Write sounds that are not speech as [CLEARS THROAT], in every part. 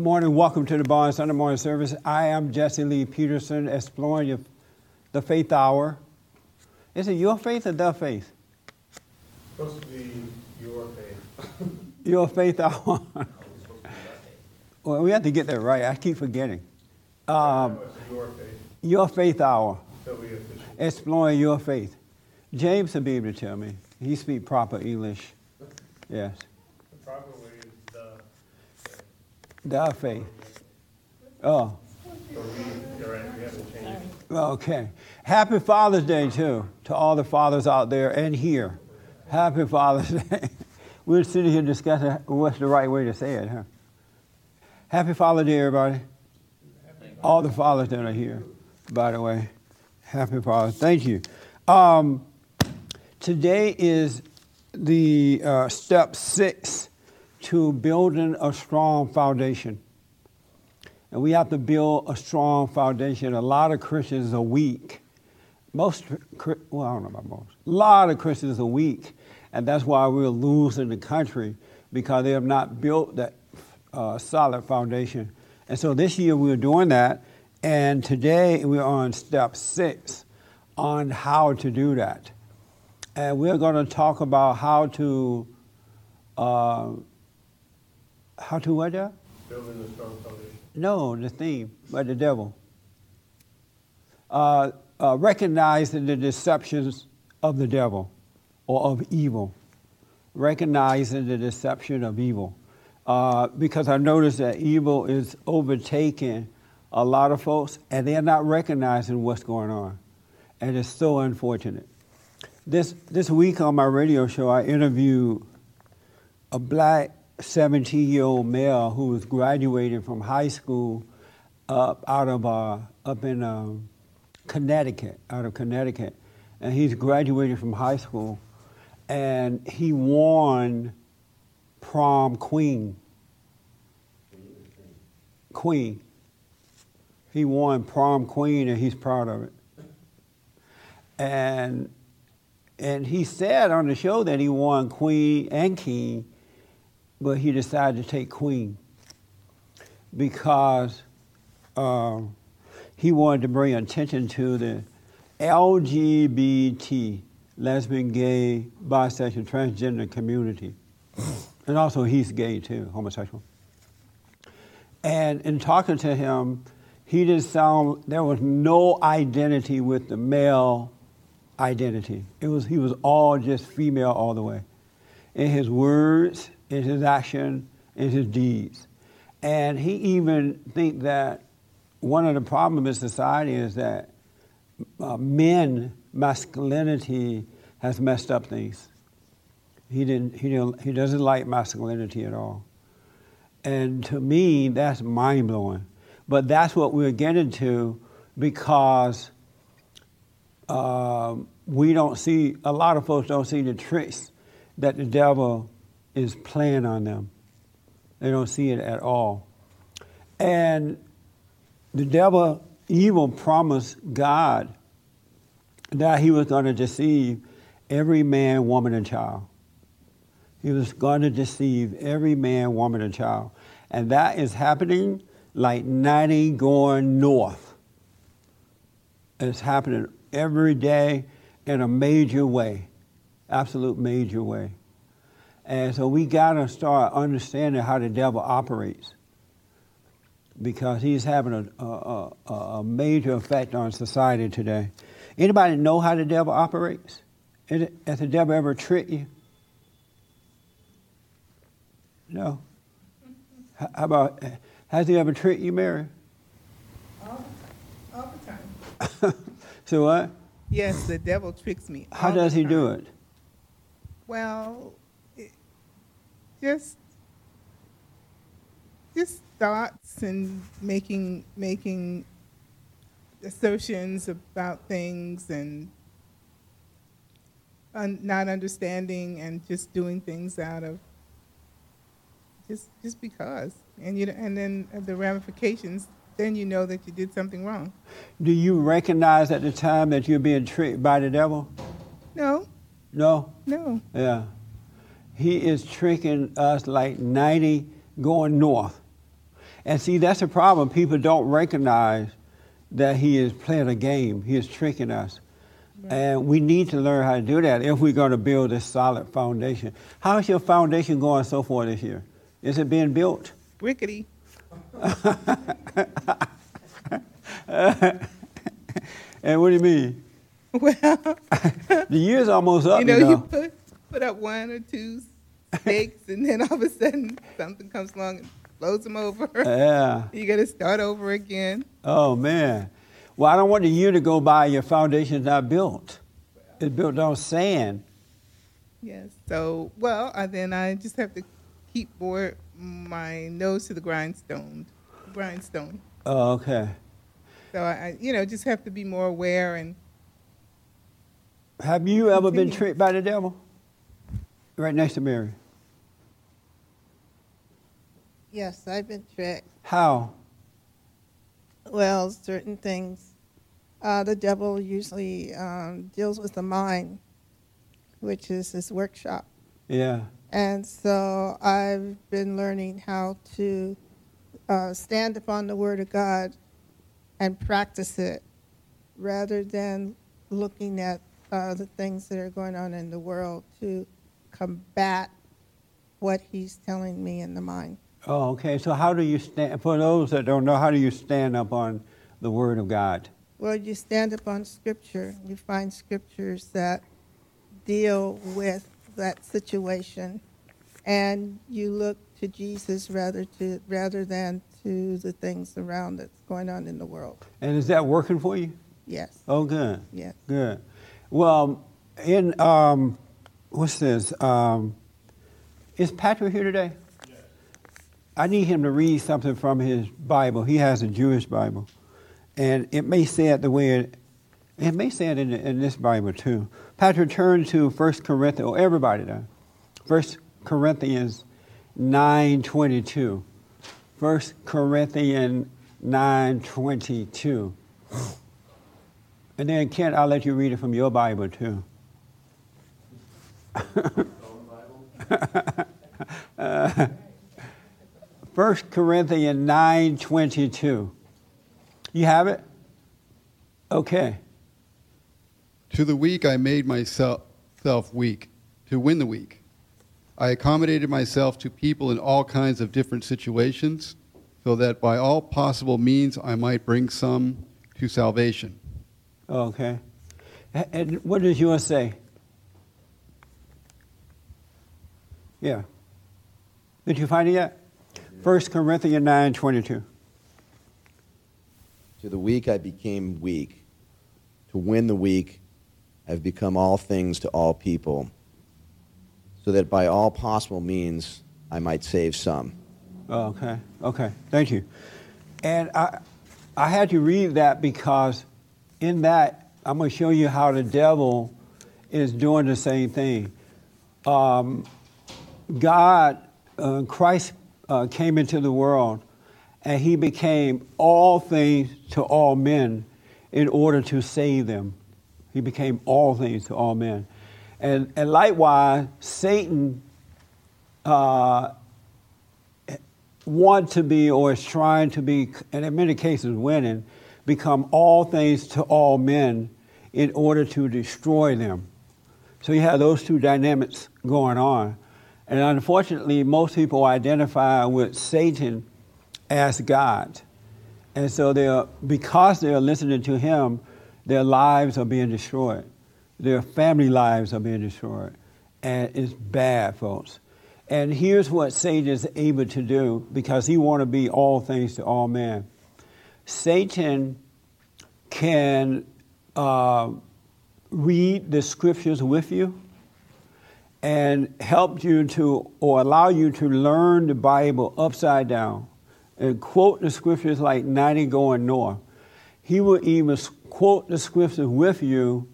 Good morning. Welcome to the Bond Sunday morning service. I am Jesse Lee Peterson, exploring your, the faith hour. Is it your faith or the faith? supposed to be your faith. [LAUGHS] Your faith hour. [LAUGHS] well, we have to get that right. I keep forgetting. Um, your faith. your faith hour, exploring your faith. James will be able to tell me. He speaks proper English. Yes, The proper way is the. The faith. Oh, okay. Happy Father's Day too to all the fathers out there and here. Happy Father's [LAUGHS] Day. We're sitting here discussing what's the right way to say it, huh? Happy Father's Day, everybody. All the fathers that are here, by the way. Happy Father's. Thank you. Um, today is the uh, step six to building a strong foundation. And we have to build a strong foundation. A lot of Christians are weak. Most, well, I don't know about most. A lot of Christians are weak. And that's why we're losing the country because they have not built that uh, solid foundation. And so this year we're doing that. And today we're on step six on how to do that. And we're going to talk about how to, uh, how to what? Building a strong foundation. No, the theme, but the devil. Uh, uh, recognizing the deceptions of the devil or of evil. Recognizing the deception of evil. Uh, because I noticed that evil is overtaking a lot of folks and they're not recognizing what's going on. And it's so unfortunate. This, this week on my radio show, I interviewed a black 17 year old male who was graduating from high school up out of uh, up in um, Connecticut, out of Connecticut, and he's graduating from high school, and he won prom queen. Queen. He won prom queen, and he's proud of it. And and he said on the show that he won queen and king but he decided to take Queen because um, he wanted to bring attention to the LGBT, lesbian, gay, bisexual, transgender community. And also, he's gay too, homosexual. And in talking to him, he didn't sound, there was no identity with the male identity. It was, he was all just female all the way. In his words, in his action, in his deeds. And he even think that one of the problems in society is that uh, men masculinity has messed up things. He didn't. He didn't. He doesn't like masculinity at all. And to me, that's mind blowing. But that's what we're getting to because um, we don't see. A lot of folks don't see the tricks that the devil is playing on them. They don't see it at all. And the devil, evil, promised God that he was going to deceive every man, woman, and child. He was going to deceive every man, woman, and child. And that is happening like 90 going north. It's happening every day in a major way, absolute major way. And so we got to start understanding how the devil operates because he's having a, a, a, a, major effect on society today. Anybody know how the devil operates? Has the devil ever tricked you? No. How about, has he ever tricked you, Mary? All, all the time. [LAUGHS] so what? Yes, the devil tricks me. How does he do it? Well, just just thoughts and making making assertions about things and un, not understanding and just doing things out of just just because and you and then the ramifications then you know that you did something wrong Do you recognize at the time that you're being tricked by the devil? no No? no Yeah. He is tricking us like 90 going north. And see, that's the problem. People don't recognize that he is playing a game. He is tricking us. Right. And we need to learn how to do that if we're going to build a solid foundation. How's your foundation going so far this year? Is it being built? Rickety. [LAUGHS] and what do you mean? Well, [LAUGHS] the year's almost up. [LAUGHS] You know, you, know. you put put up one or two stakes, and then all of a sudden something comes along and blows them over. Yeah. [LAUGHS] you got to start over again. Oh man. Well, I don't want the year to go by. Your foundation's not built. It's built on sand. Yes. So, well, I, then I just have to keep more my nose to the grindstone. Grindstone. Oh, okay. So I, you know, just have to be more aware and. Have you ever been tricked by the devil? Right next to Mary. Yes, I've been tricked. How? Well, certain things. Uh, the devil usually um, deals with the mind, which is his workshop. Yeah. And so I've been learning how to uh, stand upon the Word of God and practice it rather than looking at uh, the things that are going on in the world to combat what He's telling me in the mind. Oh, okay. So, how do you stand? For those that don't know, how do you stand up on the Word of God? Well, you stand up on Scripture. You find scriptures that deal with that situation, and you look to Jesus rather to rather than to the things around that's going on in the world. And is that working for you? Yes. Oh, good. Yes. Good. Well, in um, what's this? Um, is Patrick here today? I need him to read something from his Bible. He has a Jewish Bible. And it may say it the way it, it may say it in, in this Bible too. Patrick, turn to 1 Corinthians, or everybody does. 1 Corinthians 9.22. 1 Corinthians 9.22. And then, Kent, I'll let you read it from your Bible too. [LAUGHS] [LAUGHS] uh, 1 Corinthians 9.22. You have it? Okay. To the weak I made myself weak, to win the weak. I accommodated myself to people in all kinds of different situations, so that by all possible means I might bring some to salvation. Okay. And what does yours say? Yeah. Did you find it yet? 1 Corinthians 9 22. To the weak I became weak. To win the weak, I've become all things to all people, so that by all possible means I might save some. Oh, okay, okay, thank you. And I, I had to read that because in that, I'm going to show you how the devil is doing the same thing. Um, God, uh, Christ uh, came into the world and he became all things to all men in order to save them. He became all things to all men. And, and likewise, Satan uh, wants to be or is trying to be, and in many cases winning, become all things to all men in order to destroy them. So you have those two dynamics going on. And unfortunately, most people identify with Satan as God. And so they're, because they're listening to him, their lives are being destroyed. Their family lives are being destroyed. And it's bad, folks. And here's what Satan is able to do because he want to be all things to all men. Satan can uh, read the scriptures with you and help you to, or allow you to learn the Bible upside down and quote the scriptures like 90 going north. He will even quote the scriptures with you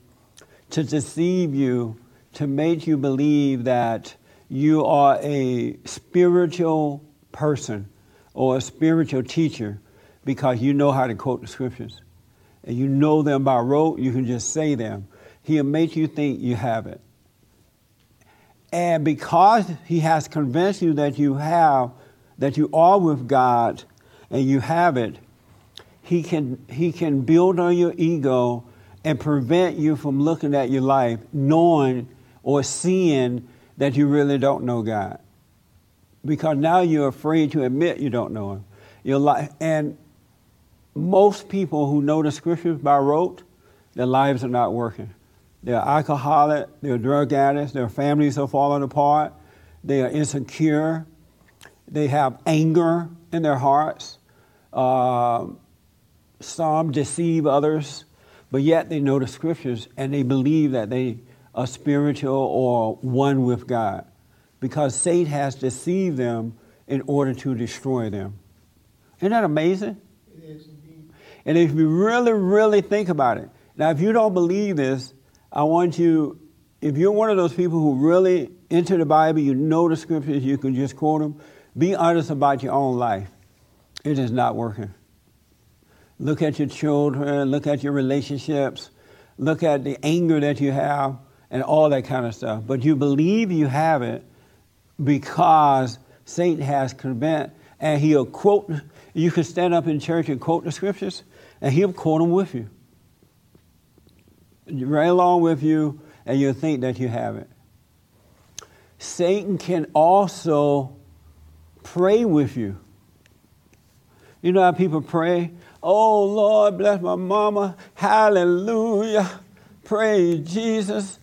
to deceive you, to make you believe that you are a spiritual person or a spiritual teacher because you know how to quote the scriptures. And you know them by rote, you can just say them. He'll make you think you have it. And because he has convinced you that you have, that you are with God, and you have it, he can, he can build on your ego and prevent you from looking at your life knowing or seeing that you really don't know God. Because now you're afraid to admit you don't know Him. Your life, and most people who know the scriptures by rote, their lives are not working. They're alcoholic, they're drug addicts, their families are falling apart, they are insecure, they have anger in their hearts. Uh, some deceive others, but yet they know the scriptures and they believe that they are spiritual or one with God because Satan has deceived them in order to destroy them. Isn't that amazing? It is indeed. And if you really, really think about it, now if you don't believe this, I want you, if you're one of those people who really into the Bible, you know the scriptures, you can just quote them, be honest about your own life. It is not working. Look at your children, look at your relationships, look at the anger that you have, and all that kind of stuff. But you believe you have it because Satan has convinced, and he'll quote, you can stand up in church and quote the scriptures, and he'll quote them with you. Right along with you, and you'll think that you have it. Satan can also pray with you. You know how people pray? Oh Lord, bless my mama. Hallelujah. Praise Jesus.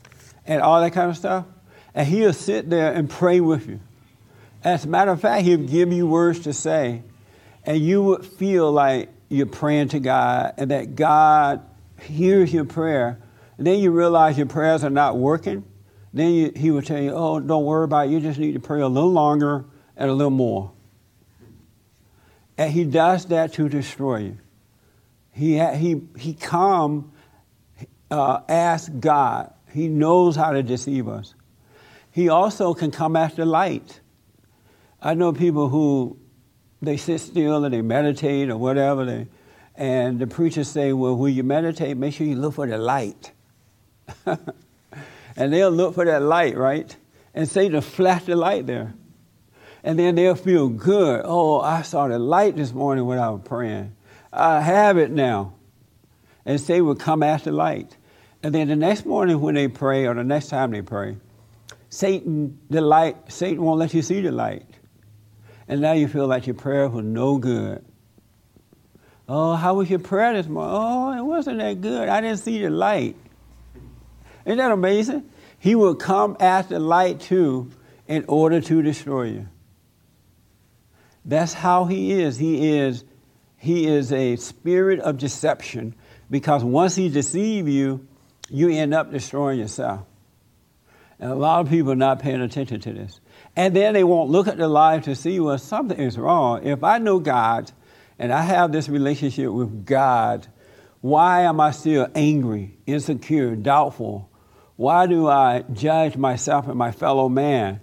And all that kind of stuff. And he'll sit there and pray with you. As a matter of fact, he'll give you words to say. And you would feel like you're praying to God and that God hears your prayer. And then you realize your prayers are not working. Then you, he will tell you, oh, don't worry about it. You just need to pray a little longer and a little more. And he does that to destroy you. He, he, he come, uh, ask God. He knows how to deceive us. He also can come after light. I know people who they sit still and they meditate or whatever, they, and the preachers say, well, when you meditate, make sure you look for the light. [LAUGHS] and they'll look for that light, right? And Satan flash the light there. And then they'll feel good. Oh, I saw the light this morning when I was praying. I have it now. And Satan will come after light. And then the next morning when they pray, or the next time they pray, Satan, the light, Satan won't let you see the light. And now you feel like your prayer was no good. Oh, how was your prayer this morning? Oh, it wasn't that good. I didn't see the light. Isn't that amazing? He will come after light too in order to destroy you. That's how he is. He is he is a spirit of deception because once he deceives you, you end up destroying yourself. And a lot of people are not paying attention to this. And then they won't look at their life to see, well, something is wrong. If I know God and I have this relationship with God, why am I still angry, insecure, doubtful? Why do I judge myself and my fellow man?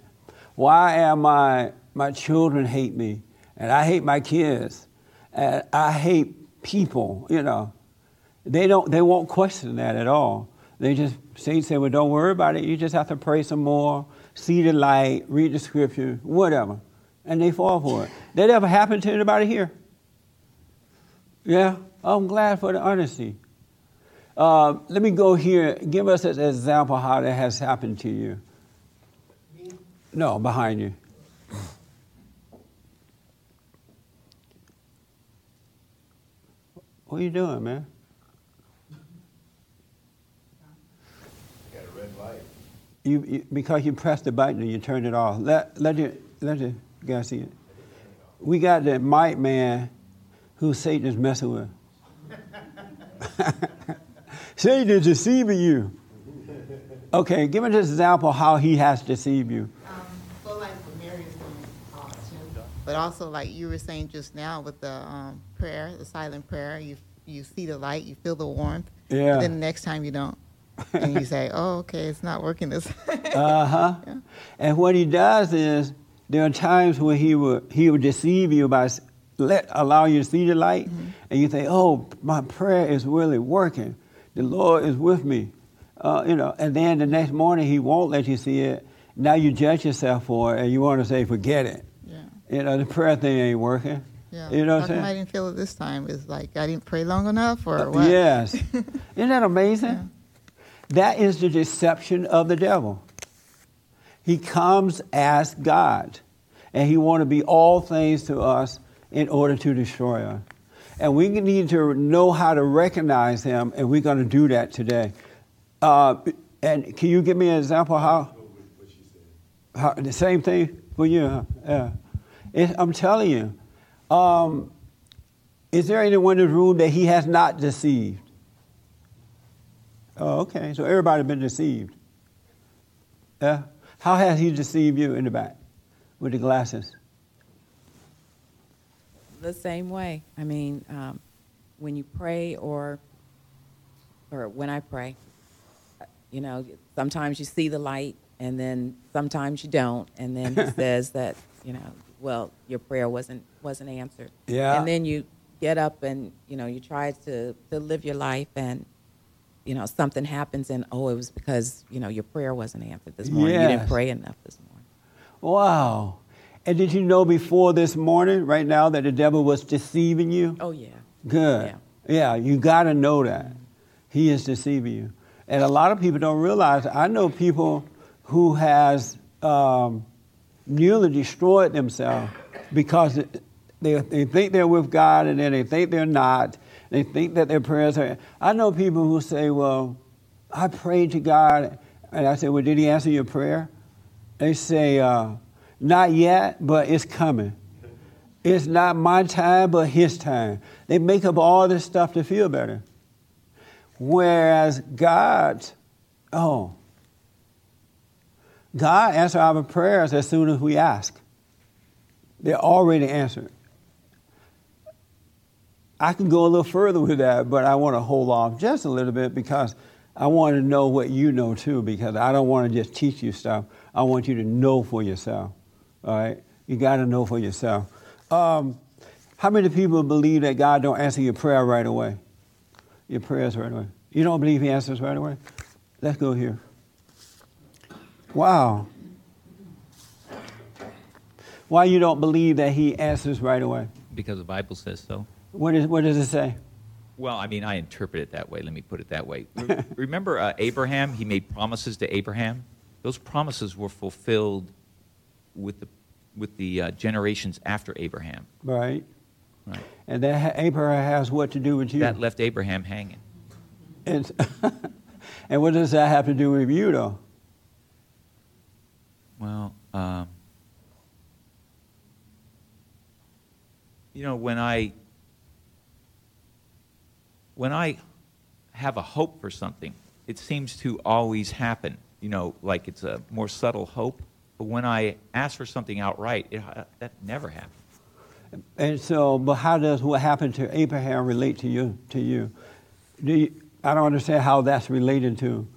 Why am I, my children hate me and I hate my kids? And I hate people, you know. They don't they won't question that at all. They just say, say, well, don't worry about it. You just have to pray some more, see the light, read the scripture, whatever. And they fall for it. That ever happened to anybody here? Yeah? I'm glad for the honesty. Uh, let me go here. Give us an example how that has happened to you. No, behind you. What are you doing, man? Got a red light. You, you because you pressed the button and you turned it off. Let let let the guy see it. We got that mic man who Satan is messing with. [LAUGHS] Satan is deceiving you. Okay, give us an example how he has deceived you. Um, so like what Mary is uh, but also like you were saying just now with the um, prayer, the silent prayer, you you see the light, you feel the warmth. Yeah. Then the next time you don't, and you say, "Oh, okay, it's not working this." [LAUGHS] Uh huh. Yeah. And what he does is there are times where he will he will deceive you by s- let allow you to see the light, and you think, "Oh, my prayer is really working. The Lord is with me." Uh, you know, and then the next morning he won't let you see it. Now you judge yourself for it, and you want to say, "Forget it." yeah. You know, the prayer thing ain't working. Yeah. You know what I'm come I didn't feel it this time? It's like I didn't pray long enough, or what? Yes. [LAUGHS] Isn't that amazing? That is the deception of the devil. He comes as God, and he want to be all things to us in order to destroy us. And we need to know how to recognize them, and we're going to do that today. Uh, and can you give me an example how? how the same thing for you? Yeah. It, I'm telling you. Um, is there anyone in the room that he has not deceived? Oh, okay. So everybody been deceived. Yeah. How has he deceived you in the back with the glasses? The same way. I mean, um, when you pray or or when I pray, you know, sometimes you see the light and then sometimes you don't, and then he [LAUGHS] says that, you know, well, your prayer wasn't wasn't answered. Yeah. And then you get up and you know you try to to live your life and. You know, something happens, and oh, it was because you know your prayer wasn't answered this morning. You didn't pray enough this morning. Wow. And did you know before this morning, right now, that the devil was deceiving you? Oh yeah. Good. Yeah. Yeah, you got to know that. He is deceiving you. And a lot of people don't realize, I know people who has um, nearly destroyed themselves because they, they think they're with God and then they think they're not. They think that their prayers are. I know people who say, well, I prayed to God. And I say, well, did he answer your prayer? They say, uh, not yet, but it's coming. It's not my time, but his time. They make up all this stuff to feel better. Whereas God, oh, God answers our prayers as soon as we ask. They're already answered. I can go a little further with that, but I want to hold off just a little bit because I want to know what you know too, because I don't want to just teach you stuff. I want you to know for yourself. All right? You got to know for yourself. Um, how many people believe that God don't answer your prayer right away? Your prayers right away. You don't believe He answers right away? Let's go here. Wow. Why you don't believe that He answers right away? because the Bible says so. What, is, what does it say? Well, I mean, I interpret it that way. Let me put it that way. [LAUGHS] Remember uh, Abraham? He made promises to Abraham. Those promises were fulfilled with the with the uh, generations after Abraham. Right. Right. And that Abraham has what to do with you. That left Abraham hanging. And, [LAUGHS] and what does that have to do with you, though? Well, um, you know, when I when I have a hope for something, it seems to always happen. You know, like it's a more subtle hope. But when I ask for something outright, it, uh, that never happens. And so, but how does what happened to Abraham relate to you? To you? Do you I don't understand how that's related to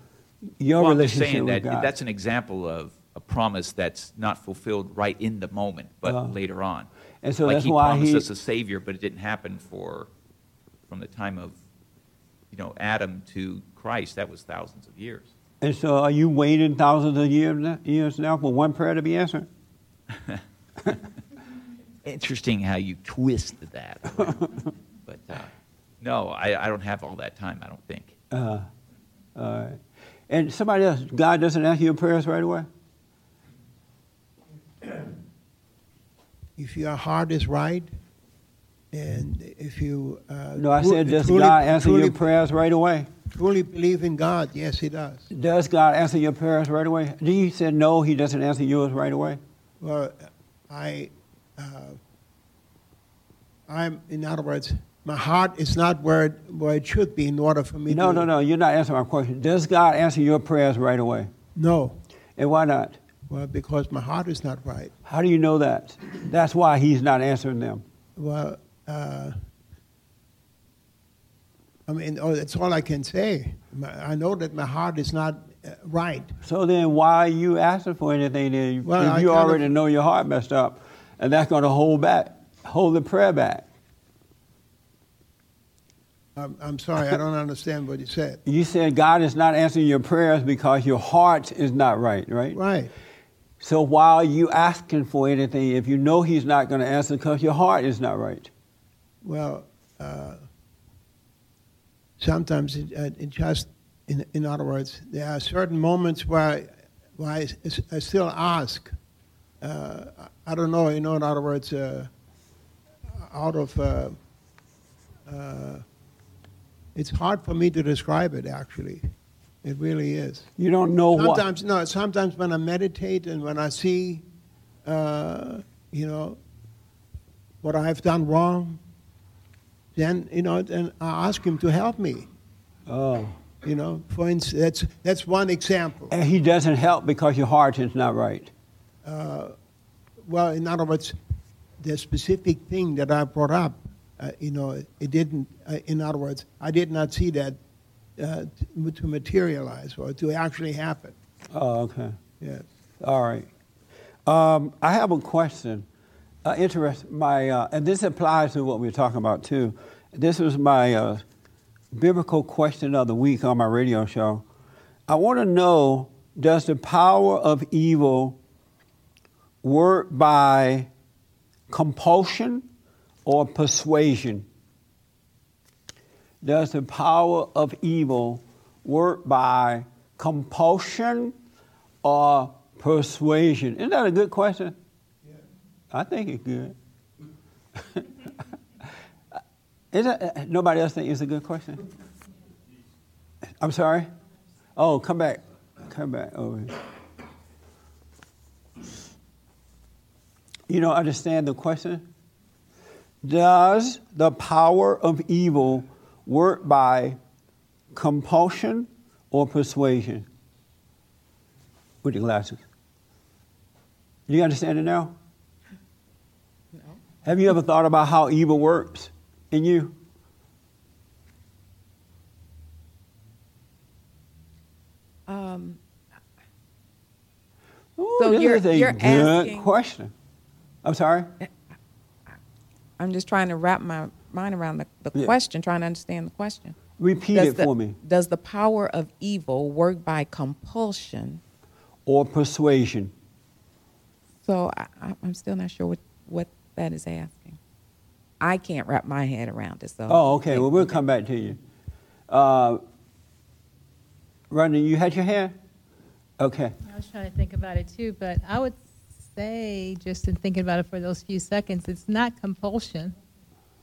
your well, I'm just relationship saying that God. that's an example of a promise that's not fulfilled right in the moment, but Oh. later on. And so like that's he why promised he- us a savior, but it didn't happen for from the time of you know Adam to Christ. That was thousands of years. And so, are you waiting thousands of years now, years now for one prayer to be answered? [LAUGHS] Interesting how you twist that. [LAUGHS] but uh, no, I, I don't have all that time. I don't think. Uh, all right. And somebody else, God doesn't answer your prayers right away. [CLEARS THROAT] if your heart is right, and if you uh, No, I tru- said, does God answer truly, your prayers right away? Truly believe in God, yes, He does. Does God answer your prayers right away? Do you said no, He doesn't answer yours right away. Well, I, uh, I'm in other words, my heart is not where it, where it should be in order for me No, to. no, no. You're not answering my question. Does God answer your prayers right away? No, And why not? well, because my heart is not right. How do you know that? That's why He's not answering them. Well, uh, I mean, oh, that's all I can say. I know that my heart is not uh, right. So then, why are you asking for anything then? If you kind of- already know your heart messed up, and that's going to hold back, hold the prayer back. I'm, I'm sorry, I don't understand what you said. You said God is not answering your prayers because your heart is not right, right? Right. So why are you asking for anything if you know He's not going to answer because your heart is not right? Well, uh, sometimes it, uh, it just, in, in other words, there are certain moments where, where I, I still ask. Uh, I don't know, you know, in other words, uh, out of, uh, uh, it's hard for me to describe it actually. It really is. You don't know what. Sometimes, no, sometimes when I meditate and when I see, uh, you know, what I have done wrong, then, you know, then I ask him to help me. Oh. You know, for instance, that's, that's one example. And He doesn't help because your heart is not right. Uh, well, in other words, the specific thing that I brought up, uh, you know, it didn't, uh, in other words, I did not see that uh, to, to materialize or to actually happen. Oh, okay. Yes. All right. Um, I have a question. Uh, interest my, uh, and this applies to what we we're talking about too. This was my uh, biblical question of the week on my radio show. I want to know: Does the power of evil work by compulsion or persuasion? Does the power of evil work by compulsion or persuasion? Isn't that a good question? I think it's good. [LAUGHS] Is that, nobody else think it's a good question? I'm sorry? Oh, come back. Come back over here. You don't understand the question? Does the power of evil work by compulsion or persuasion? With your glasses. Do you understand it now? Have you ever thought about how evil works in you? Um, Ooh, So this you're- is a you're good asking- question. I'm sorry? I'm just trying to wrap my mind around the, the Yeah. question, trying to understand the question. Repeat Does it the- for me. Does the power of evil work by compulsion? Or persuasion. So I, I- I'm still not sure what, what that is asking. I can't wrap my head around it. So. Oh, okay. Well, we'll come back to you. Uh, Rodney, you had your hand? Okay. I was trying to think about it too, but I would say, just in thinking about it for those few seconds, it's not compulsion.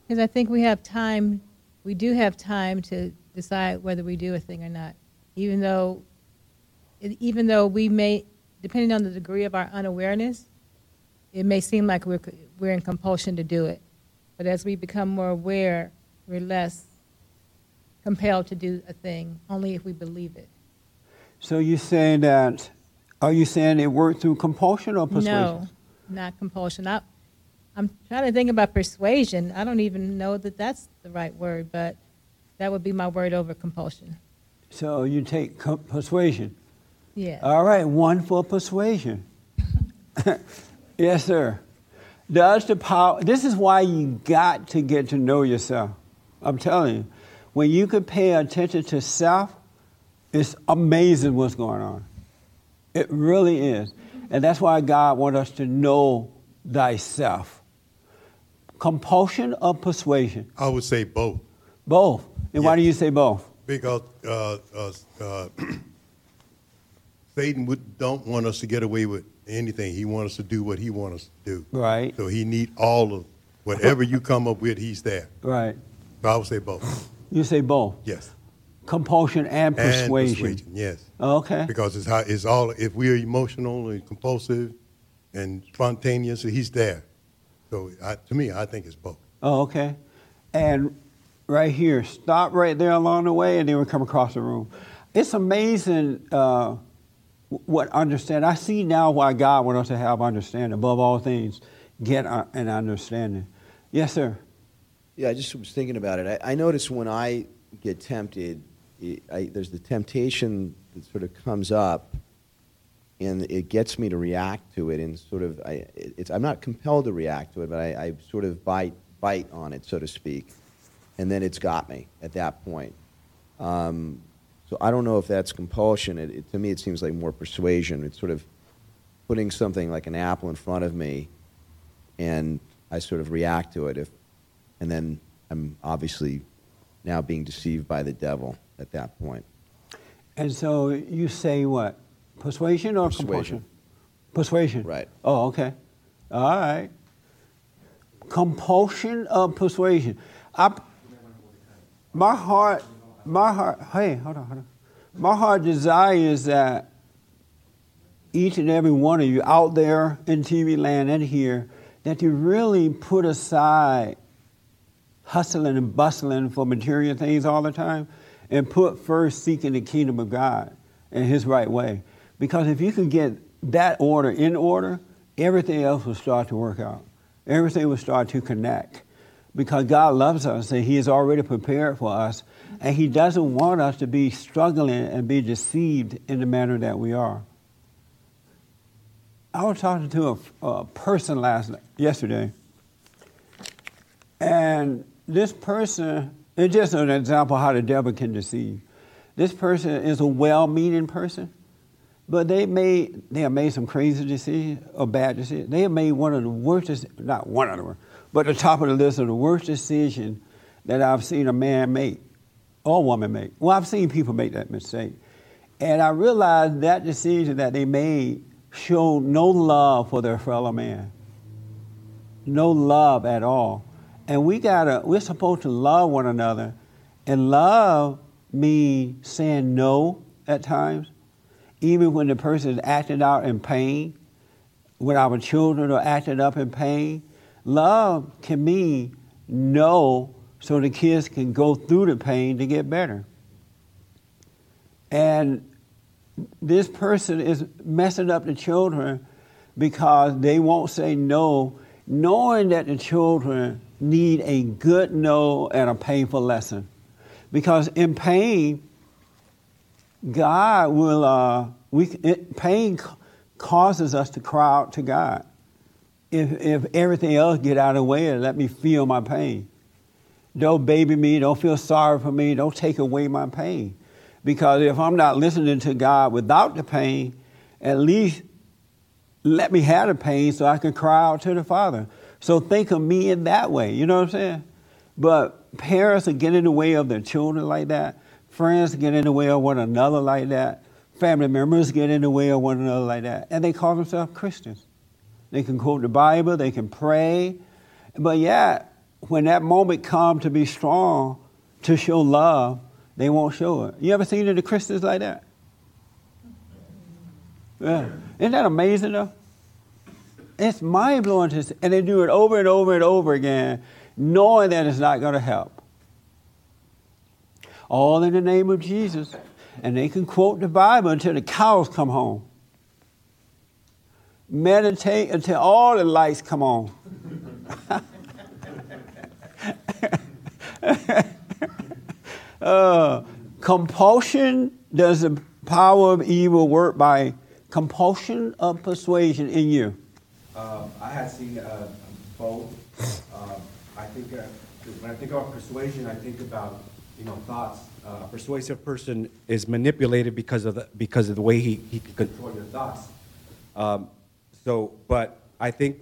Because I think we have time, we do have time to decide whether we do a thing or not. Even though, even though we may, depending on the degree of our unawareness, it may seem like we're, we're in compulsion to do it. But as we become more aware, we're less compelled to do a thing, only if we believe it. So you're saying that, are you saying it worked through compulsion or persuasion? No, not compulsion. I, I'm trying to think about persuasion. I don't even know that that's the right word, but that would be my word over compulsion. So you take co- persuasion. Yeah. All right, one for persuasion. [LAUGHS] yes, sir. Does the power, this is why you got to get to know yourself. I'm telling you, when you can pay attention to self, it's amazing what's going on. It really is. And that's why God wants us to know thyself. Compulsion or persuasion? I would say both, Both. And why do you say both? because uh, uh, uh, [CLEARS THROAT] Satan would, don't want us to get away with anything. He wants us to do what he wants us to do. Right, So he need all of whatever you come up with. He's there. right. So I would say both. You say both. Yes. Compulsion and persuasion. And persuasion. Yes. Okay. Because it's how it's all. If we are emotional and compulsive and spontaneous, he's there. So I, to me, I think it's both. Oh, okay. And right here, stop right there along the way, and then we come across the room. It's amazing uh, what understand. I see now why God wants us to have understanding. Above all things, get an understanding. Yes, sir. Yeah, I just was thinking about it. I, I notice when I get tempted, it, I, there's the temptation that sort of comes up, and it gets me to react to it, and sort of, I, it, it's, I'm not compelled to react to it, but I, I sort of bite, bite on it, so to speak, and then it's got me at that point. Um, so I don't know if that's compulsion. It, it, to me, it seems like more persuasion. It's sort of, putting something like an apple in front of me, and I sort of react to it. If, and then I'm obviously now being deceived by the devil at that point. And so you say what? Persuasion or Persuasion. compulsion? Persuasion. Right. Oh, okay. All right. Compulsion of persuasion. I, my heart, my heart, hey, hold on, hold on. My heart desire is that each and every one of you out there in TV land and here, that you really put aside hustling and bustling for material things all the time and put first seeking the kingdom of God in his right way. Because if you can get that order in order, everything else will start to work out. Everything will start to connect. Because God loves us and he has already prepared for us and he doesn't want us to be struggling and be deceived in the manner that we are. I was talking to a, a person last yesterday, and this person, it's just an example how the devil can deceive. This person is a well-meaning person, but they made they have made some crazy decisions or bad decisions. They have made one of the worst, not one of them, but the top of the list of the worst decision that I've seen a man make or woman make. Well, I've seen people make that mistake, and I realized that decision that they made showed no love for their fellow man, no love at all. And we gotta, we're supposed to love one another, and love means saying no at times, even when the person is acting out in pain, when our children are acting up in pain. Love can mean no, so the kids can go through the pain to get better. And this person is messing up the children because they won't say no, knowing that the children need a good no and a painful lesson. Because in pain, God will, uh, we, it, pain causes us to cry out to God. If, if everything else get out of the way and let me feel my pain. Don't baby me, don't feel sorry for me, don't take away my pain. Because if I'm not listening to God without the pain, at least let me have the pain so I can cry out to the Father. So think of me in that way. You know what I'm saying? But parents are getting in the way of their children like that. Friends get in the way of one another like that. Family members get in the way of one another like that. And they call themselves Christians. They can quote the Bible, they can pray. But yeah, when that moment comes to be strong, to show love, they won't show it. You ever seen any Christians like that? Yeah. Isn't that amazing though? It's mind blowing to and they do it over and over and over again, knowing that it's not going to help. All in the name of Jesus. And they can quote the Bible until the cows come home. Meditate until all the lights come on. [LAUGHS] [LAUGHS] uh, compulsion does the power of evil work by compulsion of persuasion in you? Um, I had seen uh, both. Um, I think uh, when I think about persuasion, I think about you know thoughts. Uh, a persuasive person is manipulated because of the because of the way he, he can control your thoughts. Um, so, but I think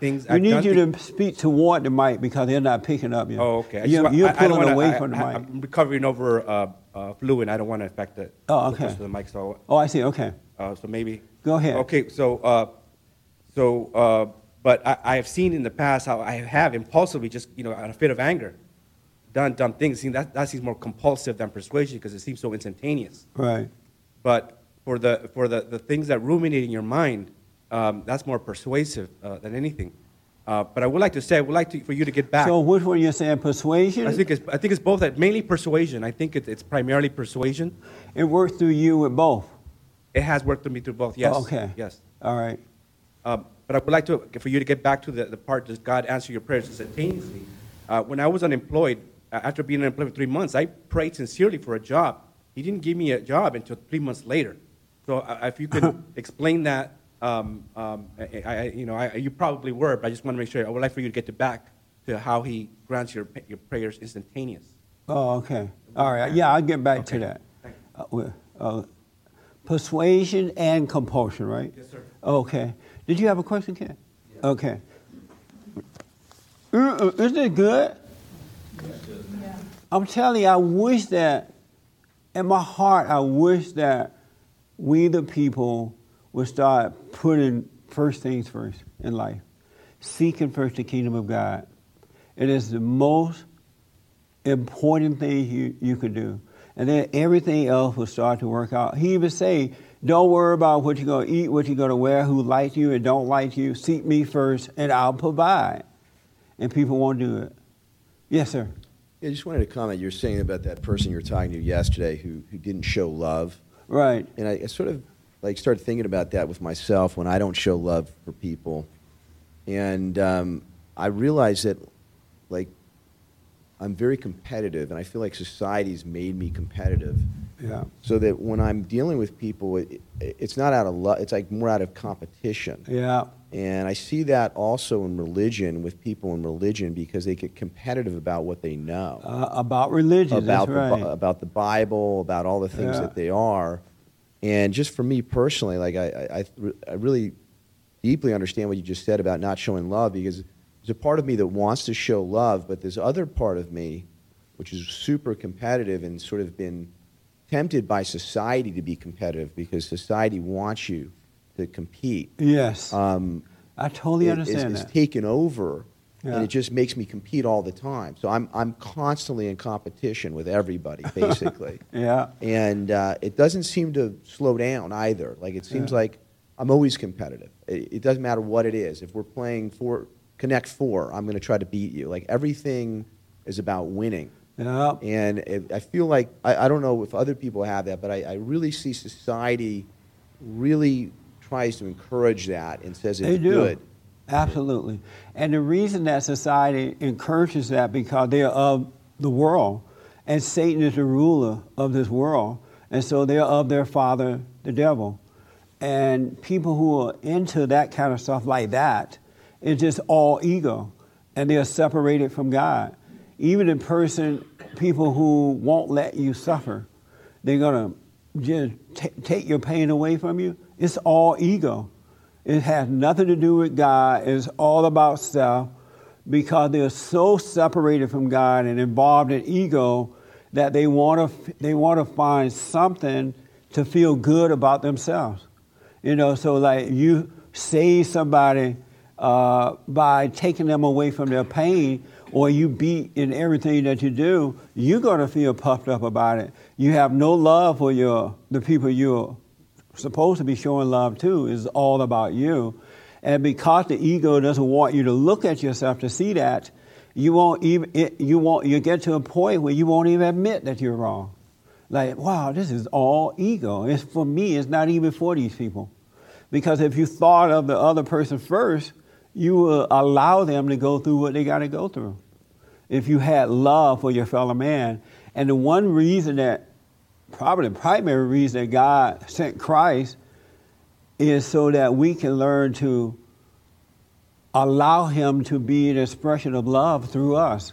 things. We I've need you thi- to speak toward the mic because they're not picking up you. Oh, okay. I just You're, wa- you're I- I pulling wanna- away I- from the I- mic. I'm recovering over uh, uh, flu, and I don't want to affect the, Oh, okay. the mic. So, Oh, I see. Okay. uh, so maybe. Go ahead. Okay, so, uh, so, uh, but I, I have seen in the past how I have impulsively, just you know, out of a fit of anger, done dumb things. See, that that seems more compulsive than persuasion because it seems so instantaneous. Right. But for the for the, the things that ruminate in your mind, um, that's more persuasive uh, than anything. Uh, but I would like to say, I would like to, for you to get back. So which one you're saying? Persuasion? I think it's I think it's both. That mainly persuasion. I think it, it's primarily persuasion. it worked through you with both. It has worked for me through both. Yes. Oh, okay. Yes. All right. Um, but I would like to, for you to get back to the, the part, does God answer your prayers instantaneously? Uh, when I was unemployed, after being unemployed for three months, I prayed sincerely for a job. He didn't give me a job until three months later. So uh, if you could [LAUGHS] explain that, um, um, I, I, you know, I, you probably were, but I just want to make sure. I would like for you to get to back to how He grants your, your prayers instantaneous. Oh, okay. All right. Yeah, I'll get back to that. Uh, well, uh, Persuasion and compulsion, right? Yes, sir. Okay. Did you have a question, Ken? Okay. Uh, uh, Isn't it good? I'm telling you, I wish that, in my heart, I wish that we, the people, would start putting first things first in life, seeking first the kingdom of God. It is the most important thing you, you could do. And then everything else will start to work out. He even say, don't worry about what you're going to eat, what you're going to wear, who like you and don't like you. Seek me first, and I'll provide. And people won't do it. Yes, sir. I just wanted to comment. You're saying about that person you were talking to yesterday who, who didn't show love. Right. And I, I sort of like started thinking about that with myself when I don't show love for people. And um, I realized that, like, I'm very competitive, and I feel like society's made me competitive. Yeah. So that when I'm dealing with people, it, it, it's not out of love, it's like more out of competition. Yeah. And I see that also in religion with people in religion because they get competitive about what they know. Uh, about religion. about the, right. About the Bible, about all the things Yeah. that they are. And just for me personally, like I, I, I really deeply understand what you just said about not showing love because there's a part of me that wants to show love, but there's other part of me which is super competitive and sort of been tempted by society to be competitive because society wants you to compete. Yes. Um, I totally it- understand that. is taken over, Yeah. and it just makes me compete all the time. So I'm I'm constantly in competition with everybody, [LAUGHS] basically. Yeah. And uh, it doesn't seem to slow down either. Like it seems Yeah. like I'm always competitive. It, it doesn't matter what it is. If we're playing for Connect Four, I'm going to try to beat you. Like everything is about winning. Yeah. And it, I feel like I, I don't know if other people have that, but I, I really see society really tries to encourage that and says it's good. Absolutely. And the reason that society encourages that because they're of the world and Satan is the ruler of this world. And so they're of their father, the devil. And people who are into that kind of stuff like that, it's just all ego. And they're separated from God. Even in person, people who won't let you suffer, they're going to just ta take your pain away from you. It's all ego. It has nothing to do with God. It's all about self because they're so separated from God and involved in ego that they want to they want to find something to feel good about themselves. You know, so like you save somebody uh, by taking them away from their pain, or you beat in everything that you do, you're going to feel puffed up about it. You have no love for your the people you're supposed to be showing love to. Is all about you, and because the ego doesn't want you to look at yourself to see that, you won't even you won't you get to a point where you won't even admit that you're wrong. Like, wow, this is all ego. It's for me. It's not even for these people. Because if you thought of the other person first, you will allow them to go through what they got to go through. If you had love for your fellow man, and the one reason that, probably the primary reason that God sent Christ, is so that we can learn to allow Him to be an expression of love through us,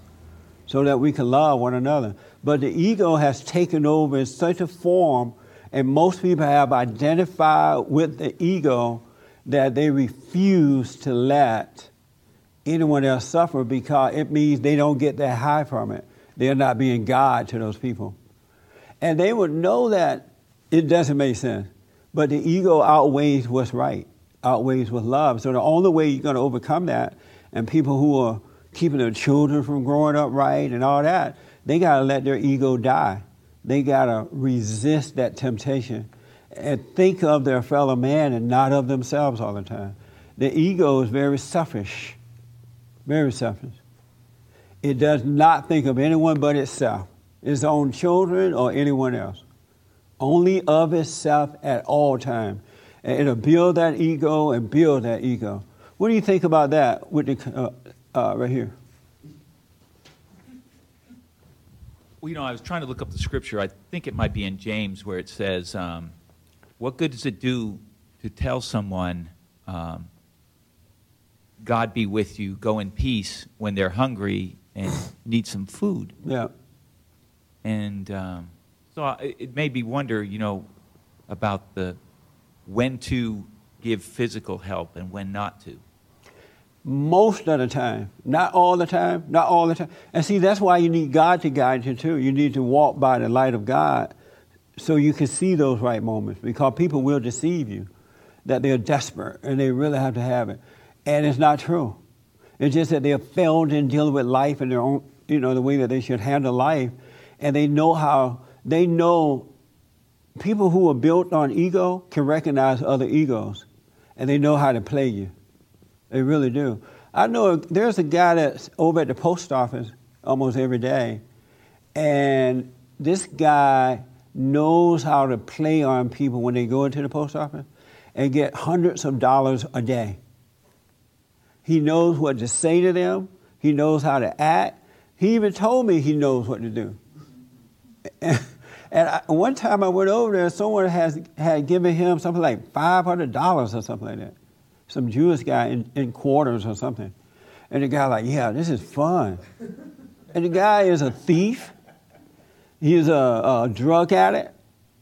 so that we can love one another. But the ego has taken over in such a form, and most people have identified with the ego that they refuse to let anyone else suffer because it means they don't get that high from it. They're not being God to those people. And they would know that it doesn't make sense. But the ego outweighs what's right, outweighs what's love. So the only way you're going to overcome that, and people who are keeping their children from growing up right and all that, they got to let their ego die. They got to resist that temptation and think of their fellow man and not of themselves all the time. The ego is very selfish, very selfish. It does not think of anyone but itself, its own children or anyone else. Only of itself at all times. And it'll build that ego and build that ego. What do you think about that with the, uh, uh, right here? Well, you know, I was trying to look up the scripture. I think it might be in James where it says, um, What good does it do to tell someone, um, God be with you, go in peace, when they're hungry and need some food? Yeah. And um, so I, it made me wonder, you know, about the when to give physical help and when not to? Most of the time, not all the time, not all the time. And see, that's why you need God to guide you too. You need to walk by the light of God so you can see those right moments because people will deceive you that they're desperate and they really have to have it. And it's not true. It's just that they have failed in dealing with life in their own, you know, the way that they should handle life. And they know how, they know people who are built on ego can recognize other egos and they know how to play you. They really do. I know there's a guy that's over at the post office almost every day, and this guy knows how to play on people when they go into the post office and get hundreds of dollars a day. He knows what to say to them, he knows how to act. He even told me he knows what to do. And, I, one time I went over there, someone has, had given him something like $500 or something like that some Jewish guy in, in quarters or something. And the guy like, yeah, this is fun. and the guy is a thief. He's a, a drug addict.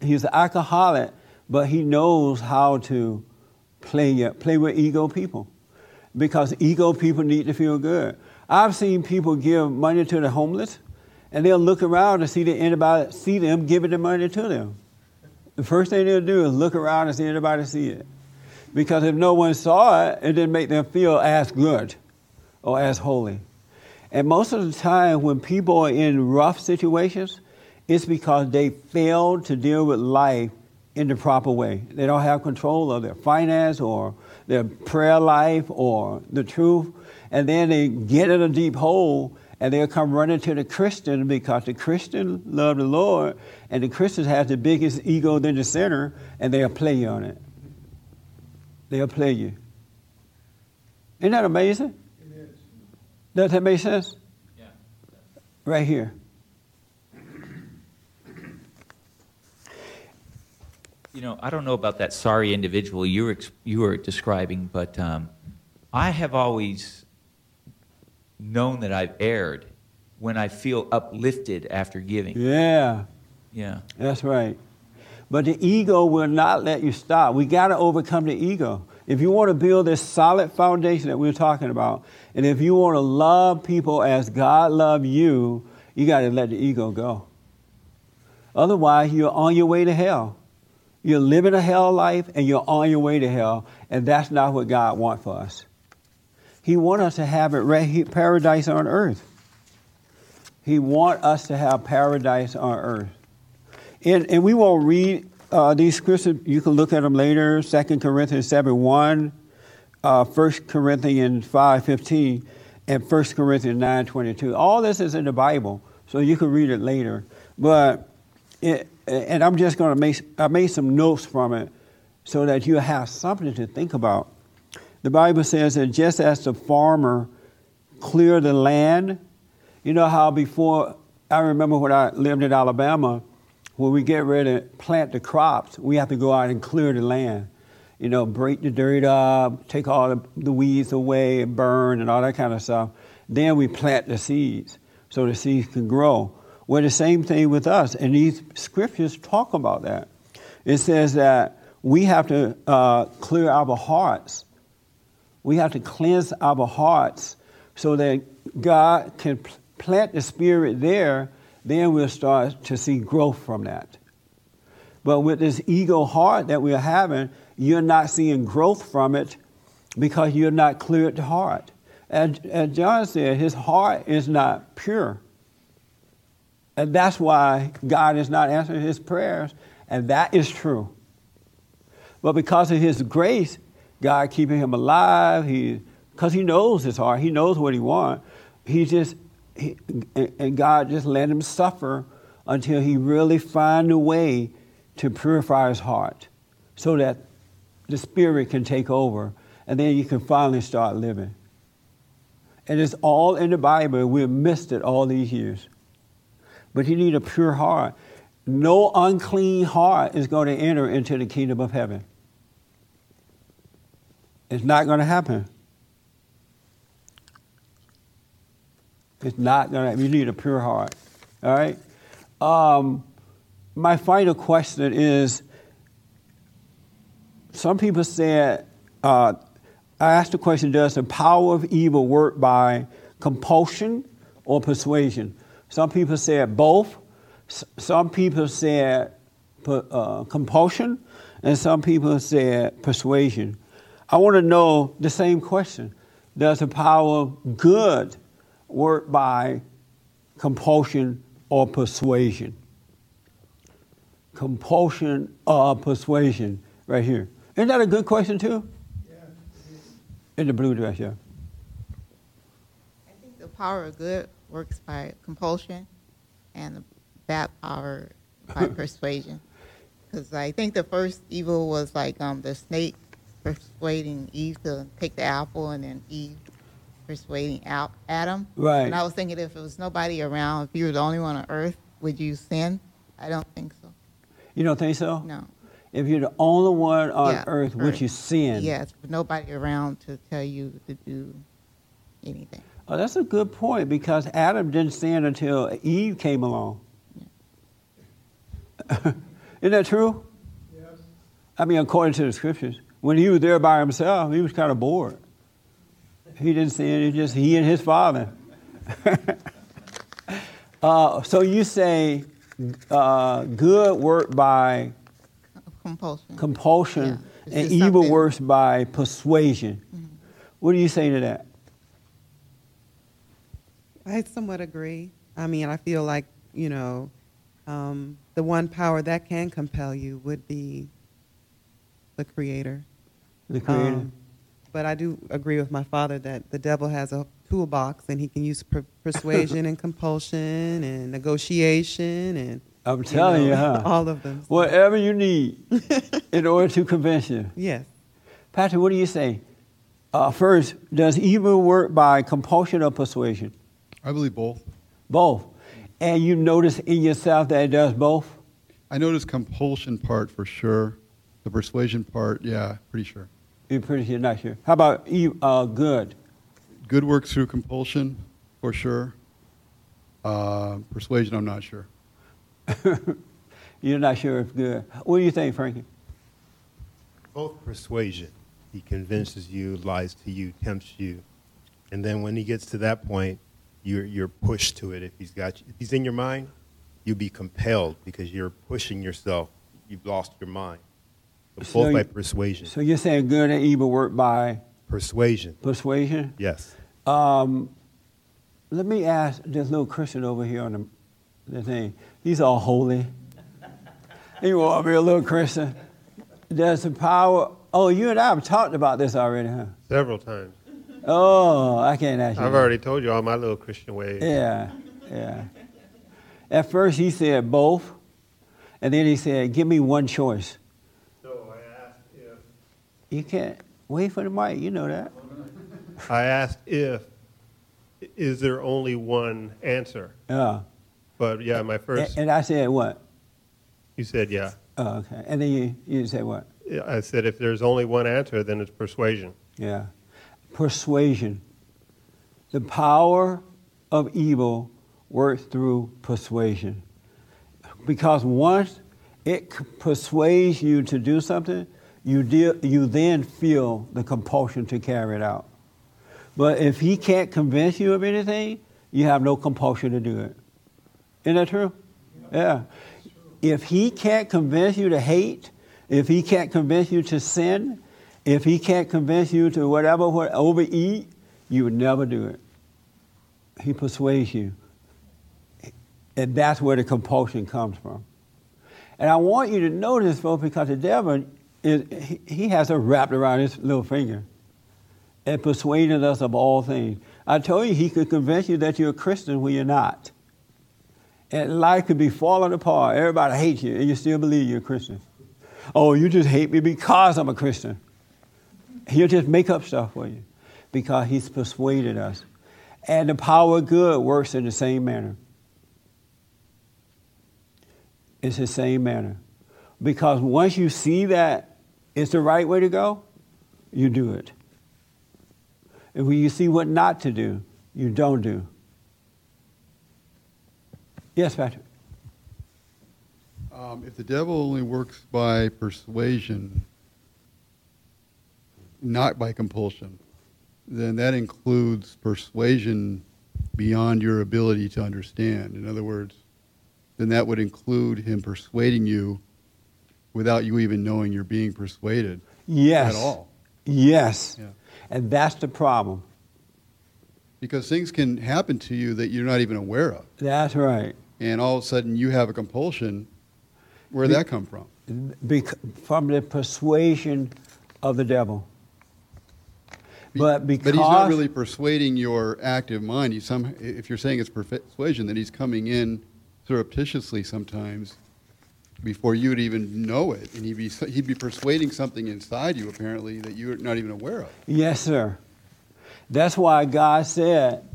He's an alcoholic, but he knows how to play, play with ego people because ego people need to feel good. I've seen people give money to the homeless, and they'll look around and see that anybody see them giving the money to them. The first thing they'll do is look around and see anybody see it because if no one saw it, it didn't make them feel as good or as holy. And most of the time, when people are in rough situations, it's because they failed to deal with life in the proper way. They don't have control of their finance or their prayer life or the truth. And then they get in a deep hole and they'll come running to the Christian because the Christian love the Lord and the Christian has the biggest ego in the center and they'll play you on it they'll play you. Isn't that amazing? It is. Does that make sense? Yeah. Right here. You know, I don't know about that sorry individual you were, you were describing, but um, I have always known that I've erred when I feel uplifted after giving. Yeah. Yeah. That's right. But the ego will not let you stop. We got to overcome the ego. If you want to build this solid foundation that we're talking about, and if you want to love people as God loved you, you got to let the ego go. Otherwise, you're on your way to hell. You're living a hell life and you're on your way to hell, and that's not what God wants for us. He wants us to have it paradise on earth. He wants us to have paradise on earth. And, and we won't read uh, these scriptures. You can look at them later. 2 Corinthians 7 1, uh, 1 Corinthians 5 15, and 1 Corinthians 9 22. All this is in the Bible, so you can read it later. But, it, and I'm just going to make, I made some notes from it so that you have something to think about. The Bible says that just as the farmer cleared the land, you know how before, I remember when I lived in Alabama, when we get ready to plant the crops, we have to go out and clear the land. You know, break the dirt up, take all the, the weeds away, and burn, and all that kind of stuff. Then we plant the seeds so the seeds can grow. Well, the same thing with us, and these scriptures talk about that. It says that we have to uh, clear our hearts. We have to cleanse our hearts so that God can plant the spirit there then we'll start to see growth from that. But with this ego heart that we're having, you're not seeing growth from it because you're not clear at the heart. As, as John said, his heart is not pure. And that's why God is not answering his prayers, and that is true. But because of his grace, God keeping him alive, he because he knows his heart, he knows what he wants. He just he, and God just let him suffer until he really find a way to purify his heart so that the spirit can take over and then you can finally start living. And it's all in the Bible. We've missed it all these years. But you need a pure heart. No unclean heart is going to enter into the kingdom of heaven. It's not going to happen. It's not going to, you need a pure heart. All right? Um, my final question is some people said, uh, I asked the question, does the power of evil work by compulsion or persuasion? Some people said both. S- some people said uh, compulsion, and some people said persuasion. I want to know the same question. Does the power of good work by compulsion or persuasion? Compulsion or persuasion, right here. Isn't that a good question, too? In the blue dress, yeah. I think the power of good works by compulsion, and the bad power by [LAUGHS] persuasion. Because I think the first evil was like um, the snake persuading Eve to take the apple, and then Eve persuading Al- Adam. Right. And I was thinking, if it was nobody around, if you were the only one on earth, would you sin? I don't think so. You don't think so? No. If you're the only one on Yeah, earth, would you sin? Yes, with nobody around to tell you to do anything. Oh, that's a good point because Adam didn't sin until Eve came along. [LAUGHS] Isn't that true? Yes. I mean, according to the scriptures, when he was there by himself, he was kind of bored. He didn't see it just he and his father. [LAUGHS] uh, so you say uh, good work by Compulsion. compulsion, Yeah, and evil something- works by persuasion. What do you say to that? I somewhat agree. I mean, I feel like, you know, um, the one power that can compel you would be the creator. The creator. Um, but I do agree with my father that the devil has a toolbox and he can use per- persuasion and [LAUGHS] compulsion and negotiation and I'm telling you, know, huh? [LAUGHS] all of them. Whatever you need [LAUGHS] in order to convince you. Yes. Patrick, what do you say? Uh, first, does evil work by compulsion or persuasion? I believe both. Both. And you notice in yourself that it does both? I notice compulsion part for sure. The persuasion part, yeah, pretty sure. You're pretty sure, not sure. How about e- uh, good? Good works through compulsion for sure. Uh, persuasion, I'm not sure. [LAUGHS] You're not sure if good. What do you think, Frankie? Both persuasion. He convinces you, lies to you, tempts you, and then when he gets to that point, you're you're pushed to it. If he's got you, if he's in your mind, you'll be compelled because you're pushing yourself. You've lost your mind. So So both by you- persuasion. So you're saying good and evil work by Persuasion. persuasion? Yes. Um, let me ask this little Christian over here on the, the thing. He's all holy. He want to be a little Christian. Does the power? Oh, you and I have talked about this already, huh? Several times. Oh, I can't ask you. I've that. already told you all my little Christian ways. Yeah, yeah. At first, he said both, and then he said, "Give me one choice." So I asked if You can't wait for the mic. You know that. I asked if is there only one answer? Yeah. But yeah, my first and I said what? you said yeah. Oh, okay. And then you you said what? I said if there's only one answer, then it's persuasion. Yeah. Persuasion. The power of evil works through persuasion. Because once it persuades you to do something, you, de- you then feel the compulsion to carry it out. But if he can't convince you of anything, you have no compulsion to do it. Isn't that true? Yeah. If he can't convince you to hate, if he can't convince you to sin, if he can't convince you to whatever, what, overeat, you would never do it. He persuades you. And that's where the compulsion comes from. And I want you to notice, folks, because the devil, he, he has it wrapped around his little finger and persuaded us of all things. I told you he could convince you that you're a Christian when you're not. And life could be falling apart. Everybody hates you, and you still believe you're a Christian. Oh, you just hate me because I'm a Christian. He'll just make up stuff for you because he's persuaded us. And the power of good works in the same manner. It's the same manner. Because once you see that it's the right way to go, you do it. When you see what not to do, you don't do. Yes, Patrick. Um, if the devil only works by persuasion, not by compulsion, then that includes persuasion beyond your ability to understand. In other words, then that would include him persuading you without you even knowing you're being persuaded Yes. at all. Yes. Yeah. And that's the problem. Because things can happen to you that you're not even aware of. That's right. And all of a sudden you have a compulsion. Where'd Be- that come from? Bec- from the persuasion of the devil. But because But he's not really persuading your active mind. He's some, if you're saying it's persuasion, then he's coming in surreptitiously sometimes before you'd even know it. And he'd be, he'd be persuading something inside you, apparently, that you're not even aware of. Yes, sir. That's why God said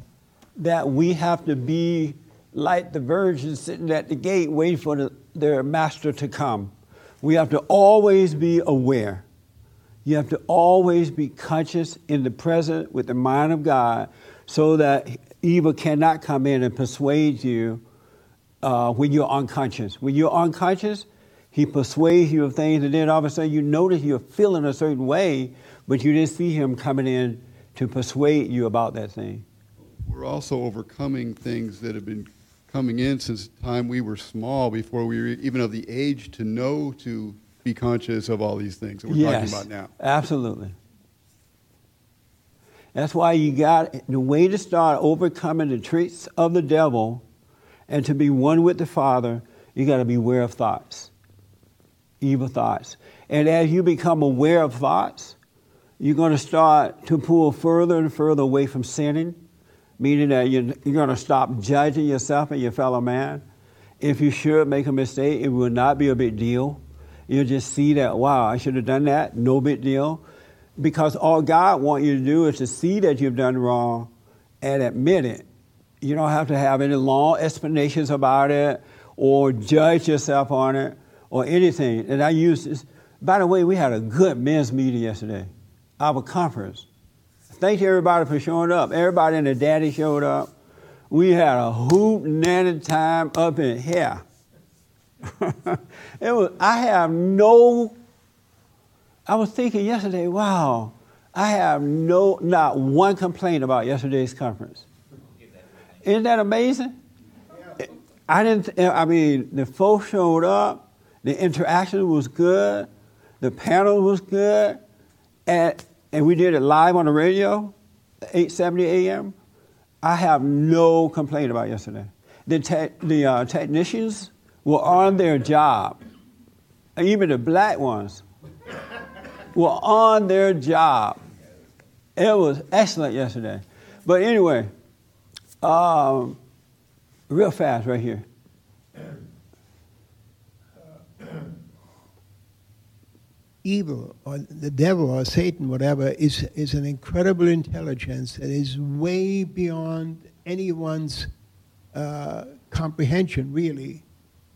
that we have to be like the virgins sitting at the gate waiting for the, their master to come. We have to always be aware. You have to always be conscious in the present with the mind of God so that evil cannot come in and persuade you uh, when you're unconscious. When you're unconscious, he persuades you of things, and then all of a sudden you notice you're feeling a certain way, but you didn't see him coming in to persuade you about that thing. We're also overcoming things that have been coming in since the time we were small, before we were even of the age to know to be conscious of all these things that we're yes, talking about now. Absolutely. That's why you got the way to start overcoming the tricks of the devil and to be one with the Father, you got to be aware of thoughts, evil thoughts. And as you become aware of thoughts, you're going to start to pull further and further away from sinning, meaning that you're, you're going to stop judging yourself and your fellow man. If you should make a mistake, it will not be a big deal. You'll just see that, wow, I should have done that, no big deal. Because all God wants you to do is to see that you've done wrong and admit it. You don't have to have any long explanations about it or judge yourself on it or anything. And I use this. By the way, we had a good men's meeting yesterday, our conference. Thank you everybody for showing up. Everybody and the daddy showed up. We had a hoot nanny time up in here. [LAUGHS] it was. I have no. I was thinking yesterday. Wow, I have no, not one complaint about yesterday's conference. Isn't that amazing? I didn't. I mean, the folks showed up. The interaction was good. The panel was good, and and we did it live on the radio, 8:70 a.m. I have no complaint about yesterday. The te- the uh, technicians were on their job. Even the black ones were on their job. It was excellent yesterday. But anyway, um, real fast right here. [CLEARS THROAT] evil or the devil or Satan, whatever, is, is an incredible intelligence that is way beyond anyone's uh, comprehension, really.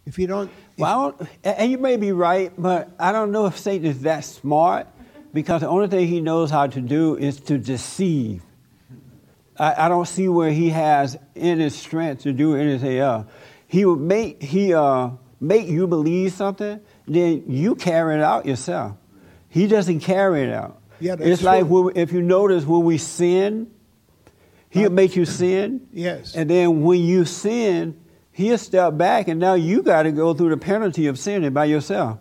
If you don't. Well, and you may be right, but I don't know if Satan is that smart because the only thing he knows how to do is to deceive. I, I don't see where he has any strength to do anything else. He would make he uh, make you believe something, then you carry it out yourself. He doesn't carry it out. Yeah, it's like when, if you notice when we sin, he'll make you sin. Yes. And then when you sin, he'll step back, and now you got to go through the penalty of sinning by yourself.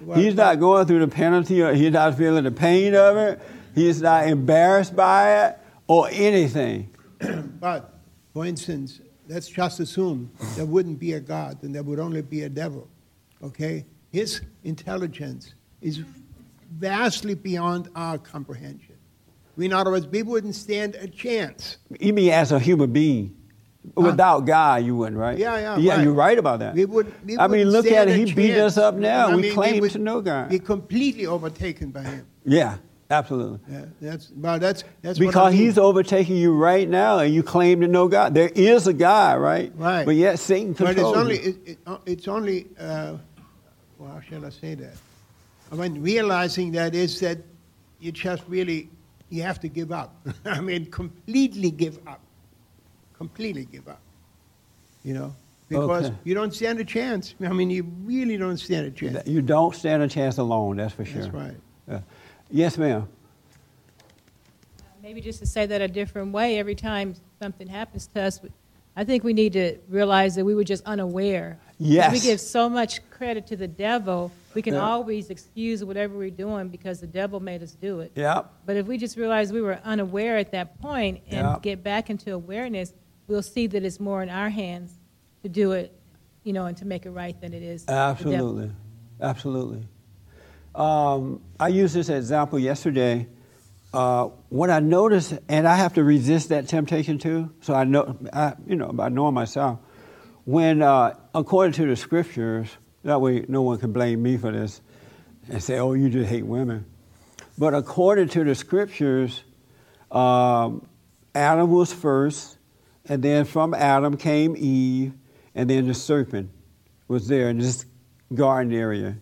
Well, he's not going through the penalty, or he's not feeling the pain of it. He's not embarrassed by it or anything. [CLEARS THROAT] But, for instance, let's just assume there wouldn't be a God and there would only be a devil. Okay? His intelligence is vastly beyond our comprehension. In other words, we wouldn't stand a chance. You mean as a human being? Uh, Without God, you wouldn't, right? Yeah, yeah, Yeah, right. you're right about that. We would, we I mean, look at it. He beat us up now. I we mean, claim would to know God. Be completely overtaken by him. Yeah, absolutely. Yeah, that's, that's, that's I Because mean. he's overtaking you right now, and you claim to know God. There is a God, right? Right. But yet Satan controls But it's only, you. it, it, uh, it's only, uh, well, how shall I say that? I mean, realizing that is that you just really, you have to give up. [LAUGHS] I mean, completely give up. Completely give up. You know? Because Okay. you don't stand a chance. I mean, you really don't stand a chance. You don't stand a chance alone. That's for sure. That's right. Yeah. Yes, ma'am. Maybe just to say that a different way, every time something happens to us, I think we need to realize that we were just unaware. Yes. We give so much credit to the devil, we can Yeah. always excuse whatever we're doing because the devil made us do it. Yeah. But if we just realize we were unaware at that point and Yeah. get back into awareness, we'll see that it's more in our hands to do it, you know, and to make it right than it is. Absolutely, absolutely. Um, I used this example yesterday. Uh, what I noticed, and I have to resist that temptation too. So I know, I, you know, by knowing myself, when uh, according to the scriptures, that way no one can blame me for this and say, "Oh, you just hate women." But according to the scriptures, um, Adam was first, and then from Adam came Eve, and then the serpent was there in this garden area.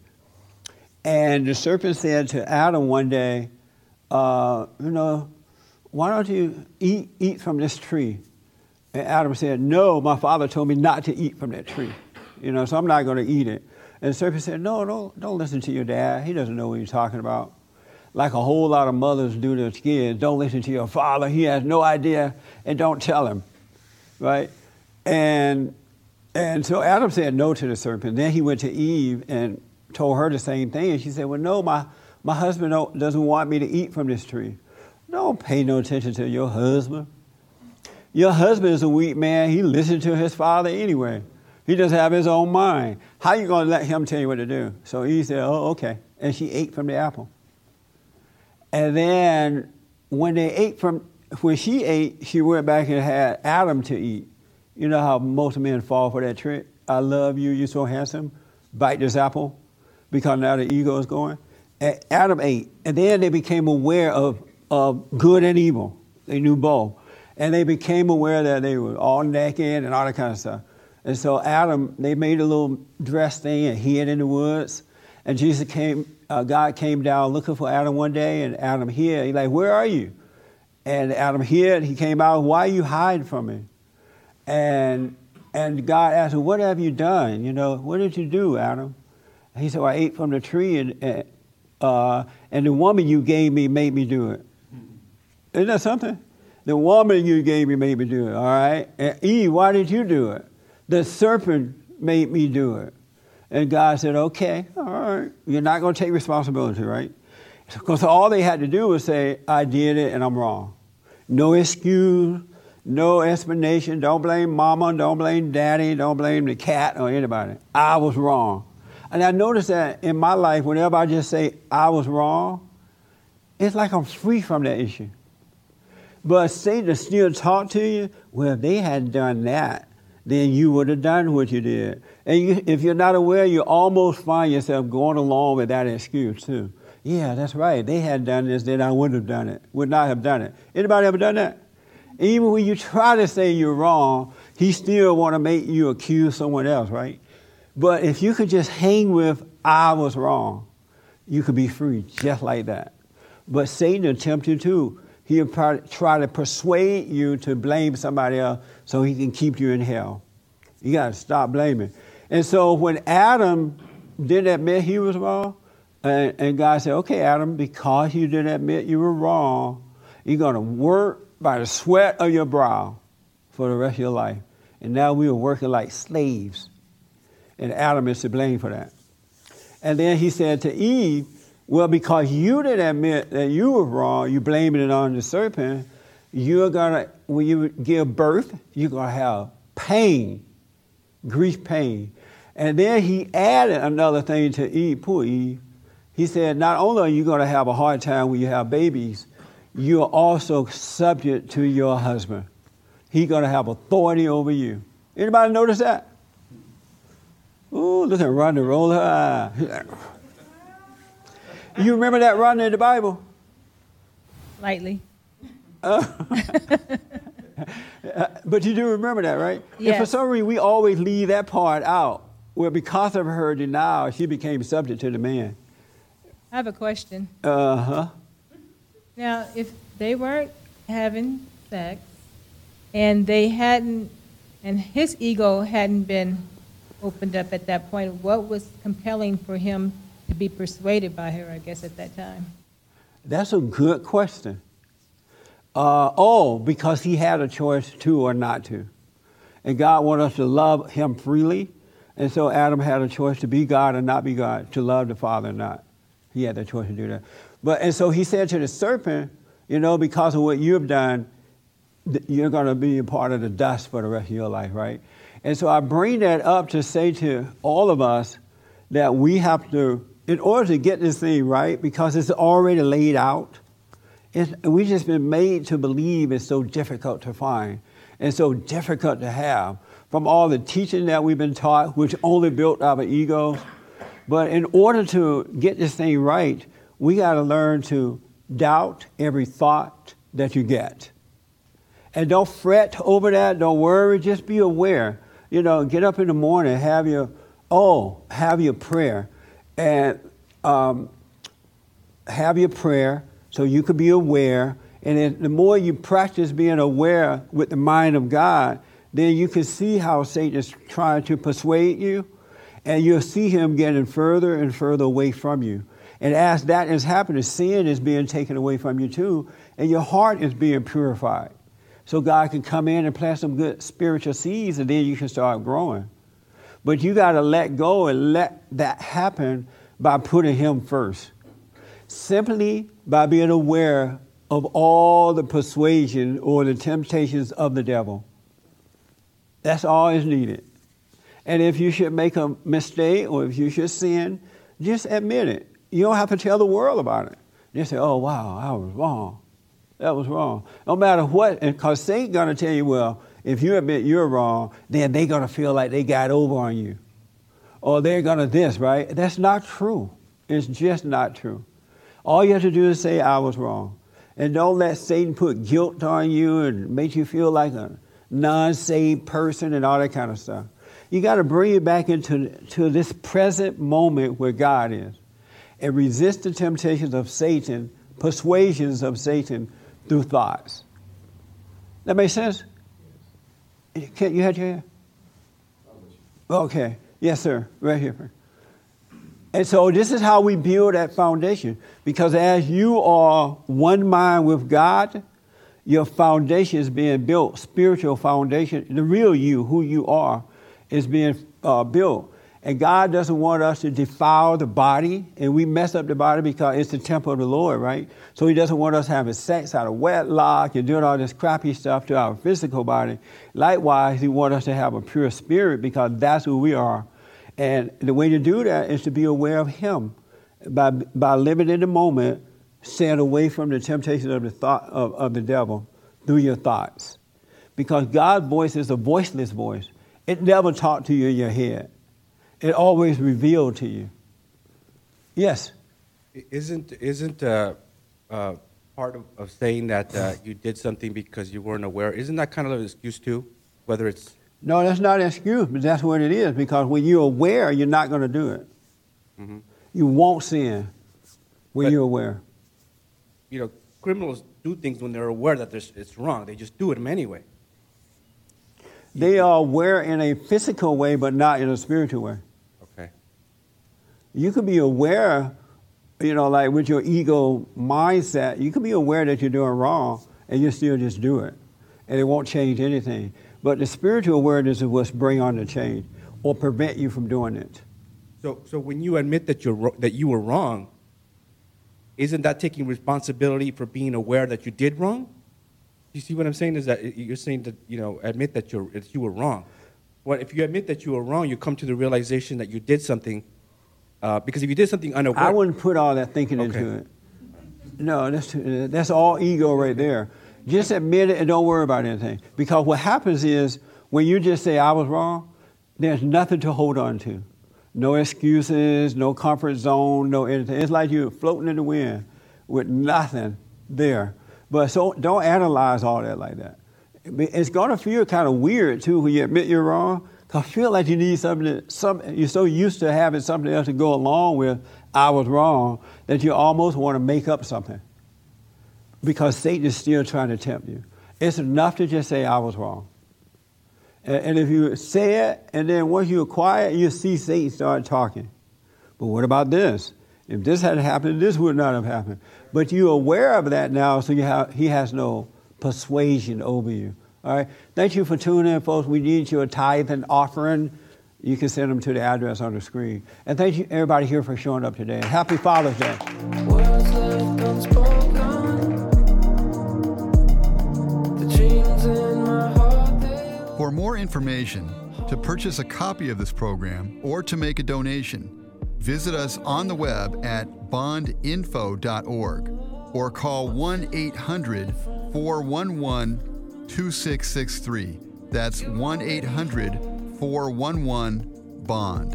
And the serpent said to Adam one day, uh, You know, why don't you eat, eat from this tree? And Adam said, No, my father told me not to eat from that tree. You know, so I'm not going to eat it. And the serpent said, No, don't, don't listen to your dad. He doesn't know what he's talking about. Like a whole lot of mothers do to their kids, don't listen to your father. He has no idea, and don't tell him. Right? And and so Adam said no to the serpent. Then he went to Eve and told her the same thing. And she said, Well, no, my, my husband doesn't want me to eat from this tree. Don't pay no attention to your husband. Your husband is a weak man. He listens to his father anyway. He doesn't have his own mind. How you going to let him tell you what to do? So he said, Oh, okay. And she ate from the apple. And then when they ate from, when she ate, she went back and had Adam to eat. You know how most men fall for that trick? I love you, you're so handsome. Bite this apple because now the ego is going. Adam ate. And then they became aware of, of good and evil. They knew both. And they became aware that they were all naked and all that kind of stuff. And so Adam, they made a little dress thing and hid in the woods. And Jesus came, uh, God came down looking for Adam one day, and Adam hid. He's like, Where are you? And Adam hid. He came out, Why are you hiding from me? And and God asked him, What have you done? You know, what did you do, Adam? He said, well, I ate from the tree, and, and, uh, and the woman you gave me made me do it. Isn't that something? The woman you gave me made me do it, all right? And Eve, why did you do it? The serpent made me do it. And God said, okay, all right. You're not going to take responsibility, right? Because all they had to do was say, I did it and I'm wrong. No excuse, no explanation. Don't blame mama, don't blame daddy, don't blame the cat or anybody. I was wrong. And I noticed that in my life, whenever I just say I was wrong, it's like I'm free from that issue. But Satan still talk to you. Well, if they hadn't done that, then you would have done what you did. And you, if you're not aware, you almost find yourself going along with that excuse too. Yeah, that's right. They had done this, then I would have done it. Would not have done it. Anybody ever done that? Even when you try to say you're wrong, he still want to make you accuse someone else, right? But if you could just hang with I was wrong, you could be free just like that. But Satan you too. He'll try to persuade you to blame somebody else so he can keep you in hell. You got to stop blaming. And so when Adam didn't admit he was wrong, and, and God said, okay, Adam, because you didn't admit you were wrong, you're going to work by the sweat of your brow for the rest of your life. And now we are working like slaves. And Adam is to blame for that. And then he said to Eve, well, because you didn't admit that you were wrong, you blaming it on the serpent, you're going to, when you give birth, you're going to have pain, grief pain. And then he added another thing to Eve, poor Eve. He said, not only are you going to have a hard time when you have babies, you are also subject to your husband. He's going to have authority over you. Anybody notice that? Ooh, look at Rhonda roll her eye. You remember that Rhonda in the Bible? Lightly. Uh, [LAUGHS] but you do remember that, right? And for some reason, we always leave that part out. Where because of her denial, she became subject to the man. I have a question. Uh huh. Now, if they weren't having sex and they hadn't, and his ego hadn't been opened up at that point, what was compelling for him to be persuaded by her, I guess, at that time? That's a good question. Uh, oh, because he had a choice to or not to. And God wanted us to love him freely. And so Adam had a choice to be God or not be God, to love the Father or not. He had the choice to do that. But and so he said to the serpent, you know, because of what you have done, you're going to be a part of the dust for the rest of your life, right? And so I bring that up to say to all of us that we have to, in order to get this thing right, because it's already laid out, we've just been made to believe it's so difficult to find and so difficult to have from all the teaching that we've been taught, which only built our egos. But in order to get this thing right, we got to learn to doubt every thought that you get. And don't fret over that, don't worry, just be aware. You know, get up in the morning, have your, oh, have your prayer. And um, have your prayer so you can be aware. And the more you practice being aware with the mind of God, then you can see how Satan is trying to persuade you, and you'll see him getting further and further away from you. And as that is happening, sin is being taken away from you too, and your heart is being purified. So God can come in and plant some good spiritual seeds, and then you can start growing. But you got to let go and let that happen by putting Him first. Simply by being aware of all the persuasion or the temptations of the devil. That's all is needed. And if you should make a mistake or if you should sin, just admit it. You don't have to tell the world about it. Just say, oh, wow, I was wrong. That was wrong. No matter what, because Satan's going to tell you, well, if you admit you're wrong, then they're going to feel like they got over on you. Or they're going to this, right? That's not true. It's just not true. All you have to do is say, I was wrong. And don't let Satan put guilt on you and make you feel like a non saved person and all that kind of stuff. You got to bring it back into to this present moment where God is and resist the temptations of Satan, persuasions of Satan through thoughts. That makes sense? Can't you had your hand? Okay. Yes, sir. Right here. And so this is how we build that foundation. Because as you are one mind with God, your foundation is being built, spiritual foundation, the real you, who you are, is being uh, built. And God doesn't want us to defile the body, and we mess up the body because it's the temple of the Lord, right? So He doesn't want us having sex out of wedlock and doing all this crappy stuff to our physical body. Likewise, He wants us to have a pure spirit because that's who we are. And the way to do that is to be aware of Him by, by living in the moment, staying away from the temptation of the thought of, of the devil through your thoughts. Because God's voice is a voiceless voice. It never talked to you in your head it always revealed to you. Yes. Isn't isn't uh, uh, part of, of, saying that uh, you did something because you weren't aware? Isn't that kind of an excuse too? Whether it's no, that's not an excuse, but that's what it is. Because when you're aware, you're not going to do it. Mm-hmm. You won't sin when but, you're aware. You know, criminals do things when they're aware that it's wrong. They just do it anyway. They are aware in a physical way, but not in a spiritual way. You could be aware, you know, like with your ego mindset, you could be aware that you're doing wrong and you still just do it. And it won't change anything. But the spiritual awareness is what's bring on the change or prevent you from doing it. So, so when you admit that, you're, that you were wrong, isn't that taking responsibility for being aware that you did wrong? You see what I'm saying? Is that you're saying that, you know, admit that, that you were wrong. Well, if you admit that you were wrong, you come to the realization that you did something uh, because if you did something unaware, I wouldn't put all that thinking okay. into it. No, that's that's all ego right there. Just admit it and don't worry about anything. Because what happens is when you just say I was wrong, there's nothing to hold on to. No excuses, no comfort zone, no anything. It's like you're floating in the wind with nothing there. But so don't analyze all that like that. It's going to feel kind of weird too when you admit you're wrong I feel like you need something, some, you're so used to having something else to go along with, I was wrong, that you almost want to make up something. Because Satan is still trying to tempt you. It's enough to just say, I was wrong. And, and if you say it, and then once you're quiet, you see Satan start talking. But what about this? If this had happened, this would not have happened. But you're aware of that now, so you have, he has no persuasion over you. All right. Thank you for tuning in, folks. We need your tithe and offering. You can send them to the address on the screen. And thank you, everybody here, for showing up today. Happy Father's Day. Words left unspoken. The dreams in my heart, they For more information, to purchase a copy of this program, or to make a donation, visit us on the web at bondinfo.org or call 1 800 411 2663. That's 1 800 411 BOND.